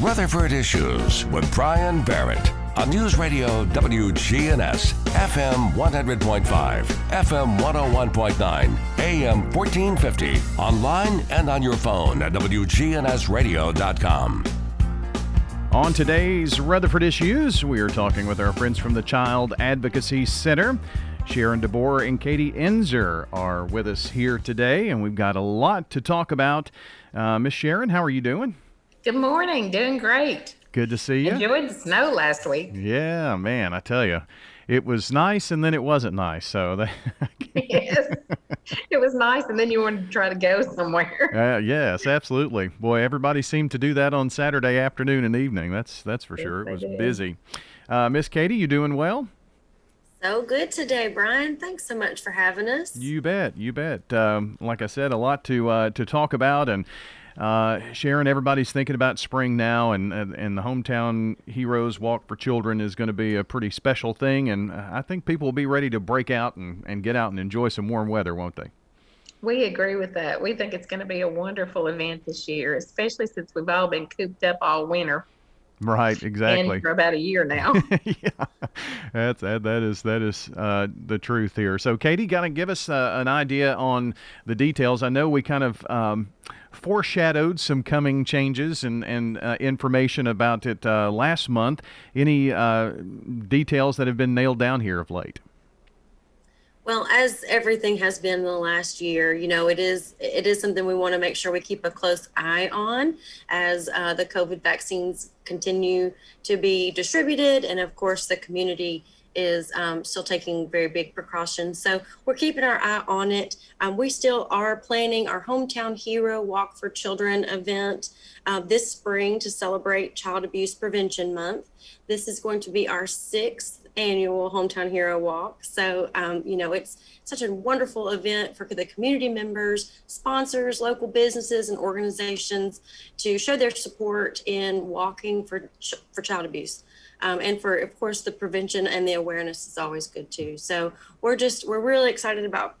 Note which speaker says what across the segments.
Speaker 1: Rutherford Issues with Brian Barrett on News Radio WGNS, FM 100.5, FM 101.9, AM 1450, online and on your phone at WGNSradio.com.
Speaker 2: On today's Rutherford Issues, we are talking with our friends from the Child Advocacy Center. Sharon DeBoer and Katie Enzer are with us here today, and we've got a lot to talk about. Uh, Miss Sharon, how are you doing?
Speaker 3: Good morning. Doing great.
Speaker 2: Good to see you.
Speaker 3: Enjoyed the snow last week.
Speaker 2: Yeah, man, I tell you, it was nice and then it wasn't nice. So that
Speaker 3: yes, it was nice, and then you wanted to try to go somewhere.
Speaker 2: Uh, yes, absolutely. Boy, everybody seemed to do that on Saturday afternoon and evening. That's that's for
Speaker 3: Yes,
Speaker 2: sure. It was
Speaker 3: did.
Speaker 2: busy. Uh, Miss Katie, you doing well?
Speaker 4: So good today, Brian. Thanks so much for having us.
Speaker 2: You bet, you bet. Um, like I said, a lot to uh, to talk about, and uh, Sharon, everybody's thinking about spring now, and and the hometown heroes walk for children is going to be a pretty special thing, and I think people will be ready to break out and, and get out and enjoy some warm weather, won't they?
Speaker 3: We agree with that. We think it's going to be a wonderful event this year, especially since we've all been cooped up all winter
Speaker 2: Right, exactly.
Speaker 3: and for about a year now.
Speaker 2: yeah, that's that, that is that is uh, the truth here. So, Katie, kind of give us uh, an idea on the details. I know we kind of um, foreshadowed some coming changes and and uh, information about it uh, last month. Any uh, details that have been nailed down here of late?
Speaker 4: Well, as everything has been in the last year, you know, it is it is something we want to make sure we keep a close eye on as uh, the COVID vaccines continue to be distributed, and of course, the community is um, still taking very big precautions. So we're keeping our eye on it. Um, we still are planning our hometown hero walk for children event uh, this spring to celebrate Child Abuse Prevention Month. This is going to be our sixth annual hometown hero walk so um, you know it's such a wonderful event for the community members sponsors local businesses and organizations to show their support in walking for for child abuse um, and for of course the prevention and the awareness is always good too. So we're just we're really excited about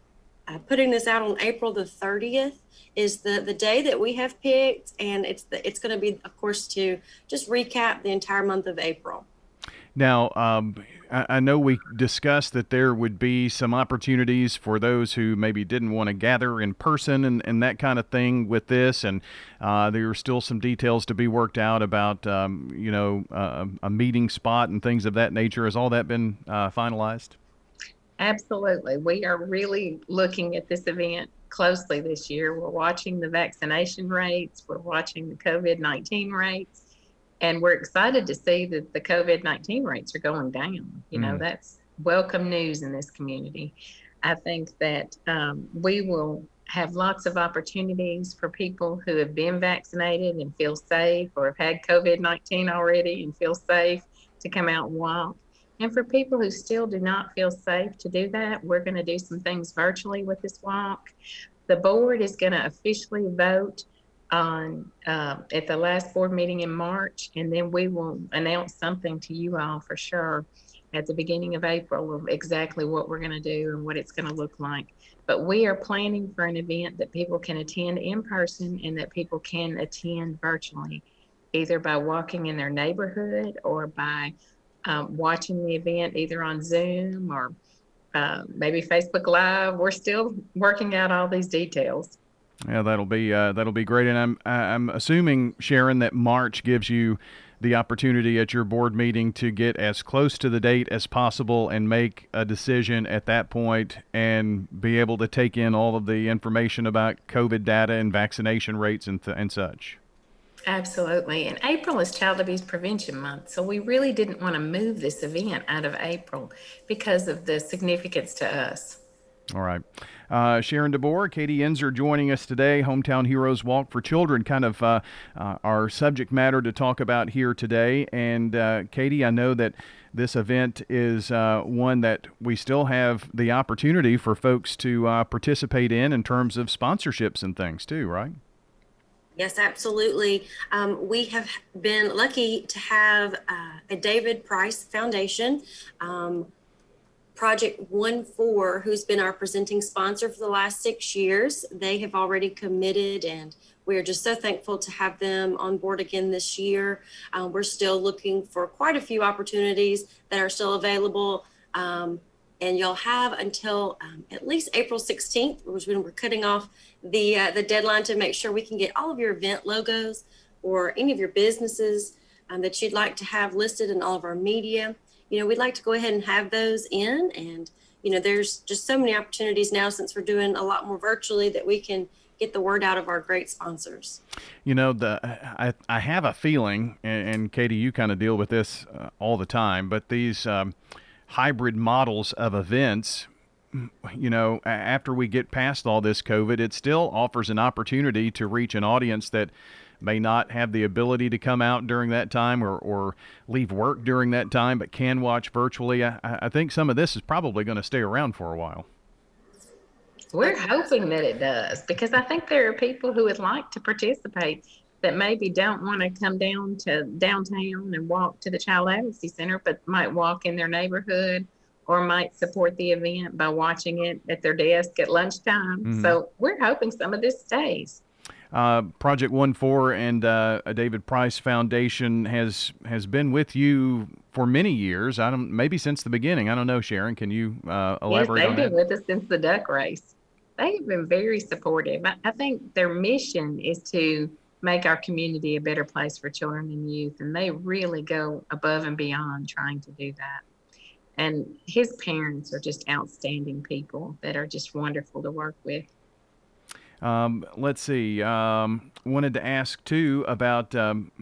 Speaker 4: uh, putting this out on april the 30th is the the day that we have picked. And it's the, it's going to be of course to just recap the entire month of april
Speaker 2: Now, um, I, know we discussed that there would be some opportunities for those who maybe didn't want to gather in person and, and that kind of thing with this, and uh, there are still some details to be worked out about, um, you know, uh, a meeting spot and things of that nature. Has all that been uh, finalized?
Speaker 3: Absolutely. We are really looking at this event closely this year. We're watching the vaccination rates, we're watching the COVID 19 rates, and we're excited to see that the COVID 19 rates are going down. You know,
Speaker 2: Mm.
Speaker 3: that's welcome news in this community. I think that um, we will have lots of opportunities for people who have been vaccinated and feel safe or have had COVID 19 already and feel safe to come out and walk. And for people who still do not feel safe to do that, we're going to do some things virtually with this walk. The board is going to officially vote on uh, at the last board meeting in March, and then we will announce something to you all for sure at the beginning of April of exactly what we're going to do and what it's going to look like. But we are planning for an event that people can attend in person and that people can attend virtually, either by walking in their neighborhood or by um, watching the event either on Zoom or uh, maybe Facebook Live. We're still working out all these details.
Speaker 2: Yeah, that'll be uh, that'll be great, and I'm I'm assuming Sharon that March gives you the opportunity at your board meeting to get as close to the date as possible and make a decision at that point and be able to take in all of the information about COVID data and vaccination rates and th- and such.
Speaker 3: Absolutely. And April is Child Abuse Prevention Month. So we really didn't want to move this event out of April because of the significance to us.
Speaker 2: All right. Uh, Sharon DeBoer, Katie Enzer joining us today. Hometown Heroes Walk for Children, kind of uh, uh, our subject matter to talk about here today. And uh, Katie, I know that this event is uh, one that we still have the opportunity for folks to uh, participate in in terms of sponsorships and things too, right?
Speaker 4: Yes, absolutely. Um, we have been lucky to have a David Price Foundation, um, Project One Four, who's been our presenting sponsor for the last six years. They have already committed and We are just so thankful to have them on board again this year. Um, we're still looking for quite a few opportunities that are still available. Um, and you'll have until um, at least April 16th, which is when we're cutting off the uh, the deadline to make sure we can get all of your event logos or any of your businesses um, that you'd like to have listed in all of our media. You know, we'd like to go ahead and have those in, and you know, there's just so many opportunities now since we're doing a lot more virtually that we can get the word out of our great sponsors.
Speaker 2: You know, the I, I have a feeling, and, and Katie, you kind of deal with this uh, all the time, but these um, hybrid models of events, you know, after we get past all this COVID, it still offers an opportunity to reach an audience that may not have the ability to come out during that time or, or leave work during that time, but can watch virtually. I, I think some of this is probably going to stay around for a while.
Speaker 3: We're hoping that it does because I think there are people who would like to participate that maybe don't want to come down to downtown and walk to the Child Advocacy Center, but might walk in their neighborhood or might support the event by watching it at their desk at lunchtime. Mm-hmm. So we're hoping some of this stays.
Speaker 2: Uh, Project One Four and uh, a David Price Foundation has has been with you for many years. I don't maybe since the beginning. I don't know, Sharon. Can you uh, elaborate?
Speaker 3: Yes, they've been
Speaker 2: that?
Speaker 3: with us since the duck race. They've been very supportive. I, I think their mission is to make our community a better place for children and youth, and they really go above and beyond trying to do that. And his parents are just outstanding people that are just wonderful to work with.
Speaker 2: Um, let's see. Um, wanted to ask too about um,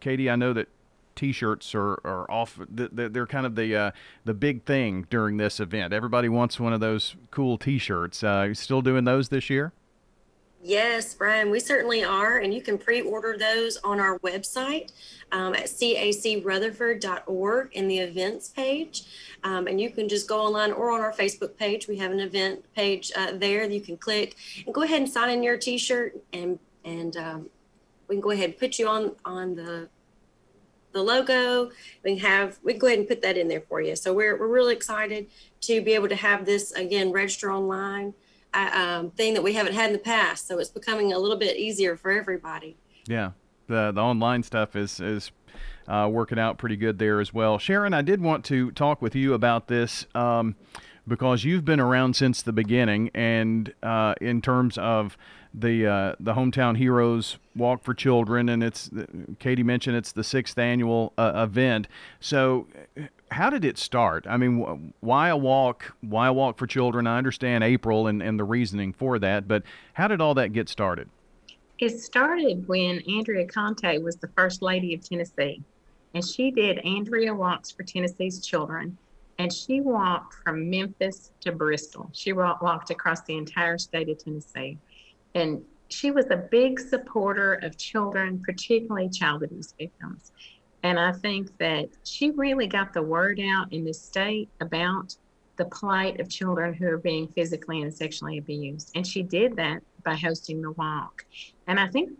Speaker 2: Katie. I know that T-shirts are, are off. They're kind of the uh, the big thing during this event. Everybody wants one of those cool T-shirts. Uh, you still doing those this year?
Speaker 4: Yes, Brian, we certainly are. And you can pre order those on our website um, at cacrutherford.org in the events page. Um, and you can just go online or on our Facebook page. We have an event page uh, there. You can click and go ahead and sign in your t shirt, and, and um, we can go ahead and put you on, on the the logo. We have we can go ahead and put that in there for you. So we're we're really excited to be able to have this again register online um, thing that we haven't had in the past. So it's becoming a little bit easier for everybody.
Speaker 2: Yeah, the the online stuff is is uh, working out pretty good there as well. Sharon, I did want to talk with you about this. Um, because you've been around since the beginning, and uh, in terms of the uh, the hometown heroes walk for children, and it's Katie mentioned it's the sixth annual uh, event. So, how did it start? I mean, why a walk? Why a walk for children? I understand April and, and the reasoning for that, but how did all that get started?
Speaker 3: It started when Andrea Conte was the first lady of Tennessee, and she did Andrea Walks for Tennessee's Children, and she walked from Memphis to Bristol. She walked across the entire state of Tennessee, and she was a big supporter of children, particularly child abuse victims. And I think that she really got the word out in the state about the plight of children who are being physically and sexually abused. And she did that by hosting the walk. And I think,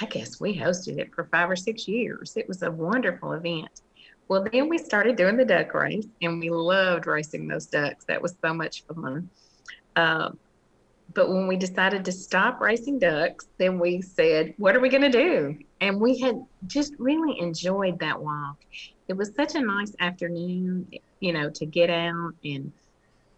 Speaker 3: I guess we hosted it for five or six years. It was a wonderful event. Well, then we started doing the duck race, and we loved racing those ducks. That was so much fun. Uh, but when we decided to stop racing ducks, then we said, what are we going to do? And we had just really enjoyed that walk. It was such a nice afternoon, you know, to get out and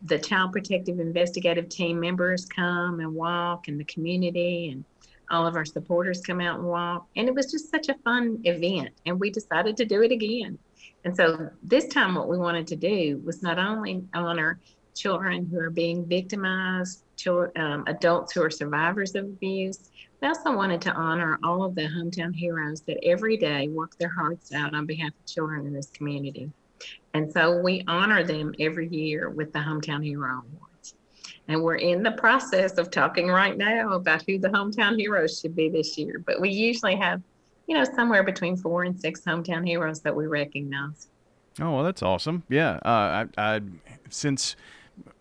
Speaker 3: the Child Protective Investigative Team members come and walk, and the community and all of our supporters come out and walk. And it was just such a fun event. And we decided to do it again. And so this time, what we wanted to do was not only honor children who are being victimized, children, um, adults who are survivors of abuse. We also wanted to honor all of the hometown heroes that every day work their hearts out on behalf of children in this community. And so we honor them every year with the Hometown Hero Awards. And we're in the process of talking right now about who the hometown heroes should be this year. But we usually have, you know, somewhere between four and six hometown heroes that we recognize.
Speaker 2: Oh, well, that's awesome. Yeah. Uh, I, I, since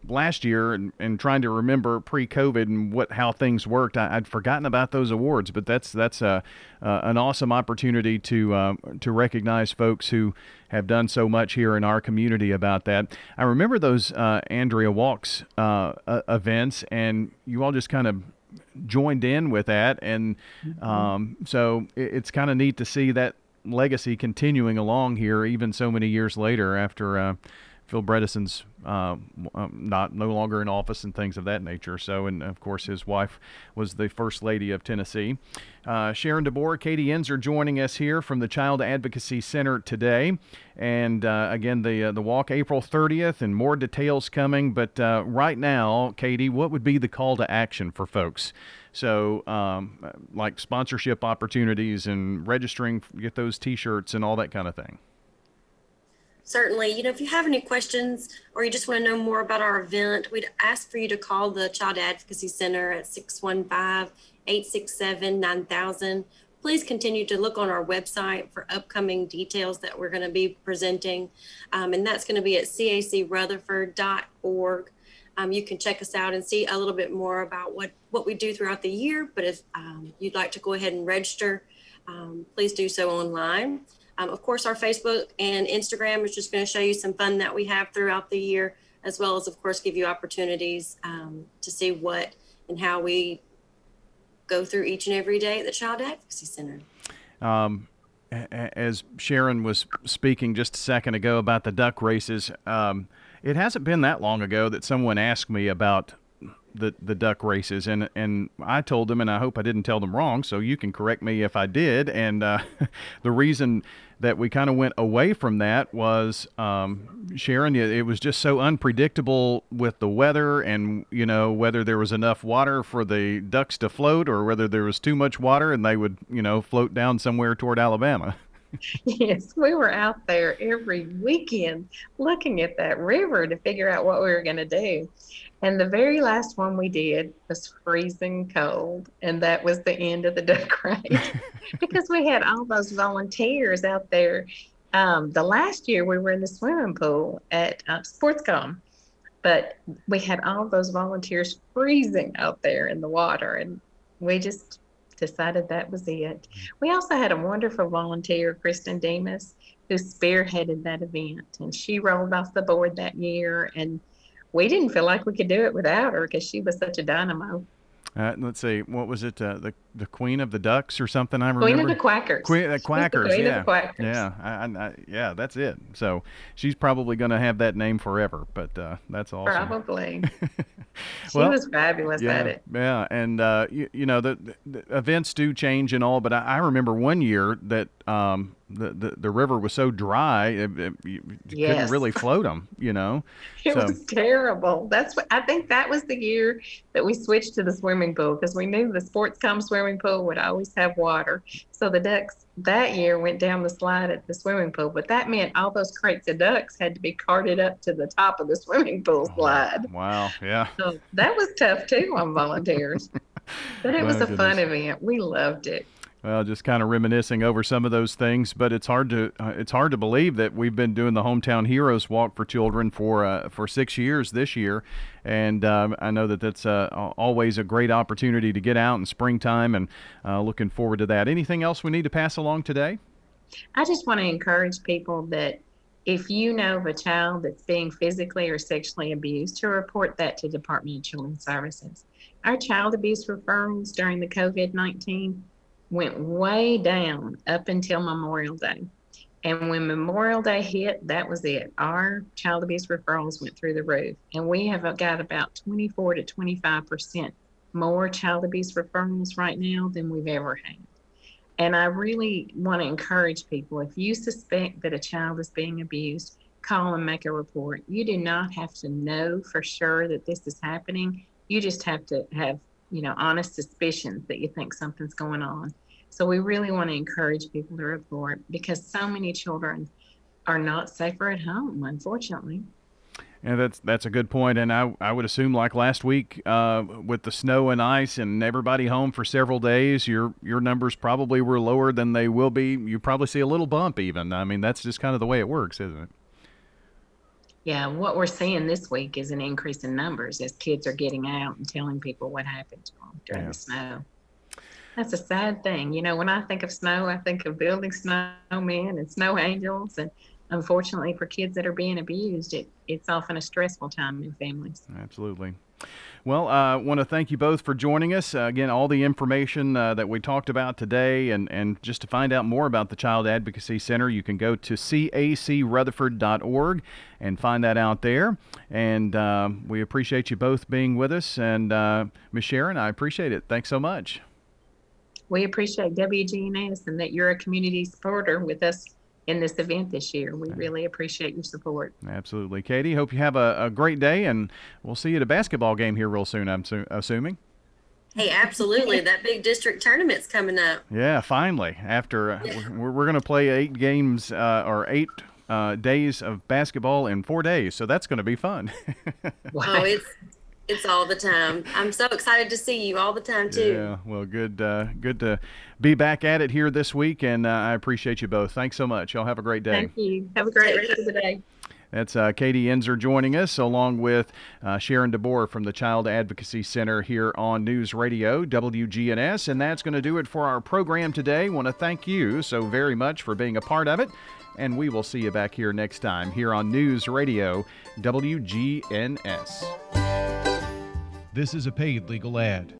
Speaker 2: last year and, and trying to remember pre-COVID and what how things worked, I, would forgotten about those awards. But that's that's a, uh, an awesome opportunity to uh, to recognize folks who have done so much here in our community about that. I remember those uh, Andrea Walks uh, events, and you all just kind of joined in with that, and
Speaker 3: Mm-hmm.
Speaker 2: um, so it, it's kind of neat to see that legacy continuing along here, even so many years later after uh, Phil Bredesen's uh, um, not no longer in office and things of that nature. So, and of course, his wife was the first lady of Tennessee. Uh, Sharon DeBoer, Katie Enzer joining us here from the Child Advocacy Center today, and uh, again the uh, the walk April 30th, and more details coming. But uh, right now, Katie, what would be the call to action for folks? So, um, like sponsorship opportunities and registering, get those T-shirts and all that kind of thing.
Speaker 4: Certainly. You know, if you have any questions or you just want to know more about our event, we'd ask for you to call the Child Advocacy Center at 615 867 9000. Please continue to look on our website for upcoming details that we're going to be presenting. Um, and that's going to be at cacrutherford.org. Um, you can check us out and see a little bit more about what, what we do throughout the year. But if um, you'd like to go ahead and register, um, please do so online. Um, of course, our Facebook and Instagram is just going to show you some fun that we have throughout the year, as well as, of course, give you opportunities um, to see what and how we go through each and every day at the Child Advocacy Center.
Speaker 2: Um, as Sharon was speaking just a second ago about the duck races, um, it hasn't been that long ago that someone asked me about the the duck races, and and I told them, and I hope I didn't tell them wrong. So you can correct me if I did. And uh, the reason that we kind of went away from that was um, Sharon. It was just so unpredictable with the weather, and you know whether there was enough water for the ducks to float, or whether there was too much water and they would you know float down somewhere toward Alabama.
Speaker 3: yes, we were out there every weekend looking at that river to figure out what we were going to do. And the very last one we did was freezing cold. And that was the end of the duck race because we had all those volunteers out there. Um, the last year we were in the swimming pool at uh, Sportscom, but we had all those volunteers freezing out there in the water. And we just decided that was it. Mm-hmm. We also had a wonderful volunteer, Kristen Demas, who spearheaded that event. And she rolled off the board that year. And we didn't feel like we could do it without her because she was such a dynamo.
Speaker 2: Uh, let's see, what was it? Uh, the the Queen of the Ducks or something? I remember.
Speaker 3: Queen of the Quackers.
Speaker 2: Queen, uh, Quackers.
Speaker 3: Queen
Speaker 2: yeah.
Speaker 3: of the Quackers.
Speaker 2: Yeah. I, I, I, yeah. That's it. So she's probably going to have that name forever. But uh, that's awesome.
Speaker 3: Probably. she
Speaker 2: Well,
Speaker 3: was fabulous
Speaker 2: yeah,
Speaker 3: at it.
Speaker 2: Yeah, and uh, you, you know the, the events do change and all, but I, I remember one year that um, the, the the river was so dry, it, it, you couldn't really float them. You know,
Speaker 3: It
Speaker 2: So-
Speaker 3: was terrible. That's what I think that was the year that we switched to the swimming pool because we knew the sports com swimming pool would always have water. So the ducks that year went down the slide at the swimming pool, but that meant all those crates of ducks had to be carted up to the top of the swimming pool oh, slide.
Speaker 2: wow, yeah.
Speaker 3: So that was tough too on volunteers. But it was a fun event. We loved it.
Speaker 2: Well, just kind of reminiscing over some of those things, but it's hard to uh, it's hard to believe that we've been doing the hometown heroes walk for children for uh, for six years this year, and um, I know that that's uh, always a great opportunity to get out in springtime, and uh, looking forward to that. Anything else we need to pass along today?
Speaker 3: I just want to encourage people that if you know of a child that's being physically or sexually abused, to report that to Department of Children's Services. Our child abuse referrals during the COVID 19 went way down up until Memorial Day. And when Memorial Day hit, that was it. Our child abuse referrals went through the roof. And we have got about 24 to 25% more child abuse referrals right now than we've ever had. And I really want to encourage people if you suspect that a child is being abused, call and make a report. You do not have to know for sure that this is happening. You just have to have, you know, honest suspicions that you think something's going on. So we really want to encourage people to report because so many children are not safer at home, unfortunately.
Speaker 2: Yeah, that's that's a good point. And I, I would assume like last week uh, with the snow and ice and everybody home for several days, your your numbers probably were lower than they will be. You probably see a little bump even. I mean, that's just kind of the way it works, isn't it?
Speaker 3: Yeah, what we're seeing this week is an increase in numbers as kids are getting out and telling people what happened to them during
Speaker 2: Yeah.
Speaker 3: the snow. That's a sad thing. You know, when I think of snow, I think of building snowmen and snow angels. And unfortunately, for kids that are being abused, it, it's often a stressful time in families.
Speaker 2: Absolutely. Well, I uh, want to thank you both for joining us. Uh, again, all the information uh, that we talked about today, and, and just to find out more about the Child Advocacy Center, you can go to cacrutherford.org and find that out there. And uh, we appreciate you both being with us. And uh, Ms. Sharon, I appreciate it. Thanks so much.
Speaker 3: We appreciate WGNS and that you're a community supporter with us in this event this year. We really appreciate your support.
Speaker 2: Absolutely. Katie, hope you have a, a great day, and we'll see you at a basketball game here real soon, I'm su- assuming.
Speaker 4: Hey, absolutely. that big district tournament's coming up.
Speaker 2: Yeah, finally. After uh, we're, we're going to play eight games uh, or eight uh, days of basketball in four days, so that's going to be fun.
Speaker 4: wow. Oh, it's it's all the time. I'm so excited to see you all the time too.
Speaker 2: Yeah, well, good, uh, good to be back at it here this week, and uh, I appreciate you both. Thanks so much. Y'all have a great day.
Speaker 3: Thank you. Have a great rest of the day.
Speaker 2: That's uh, Katie Enzer joining us, along with uh, Sharon DeBoer from the Child Advocacy Center here on News Radio WGNS. And that's going to do it for our program today. Want to thank you so very much for being a part of it. And we will see you back here next time here on News Radio WGNS. This is a paid legal ad.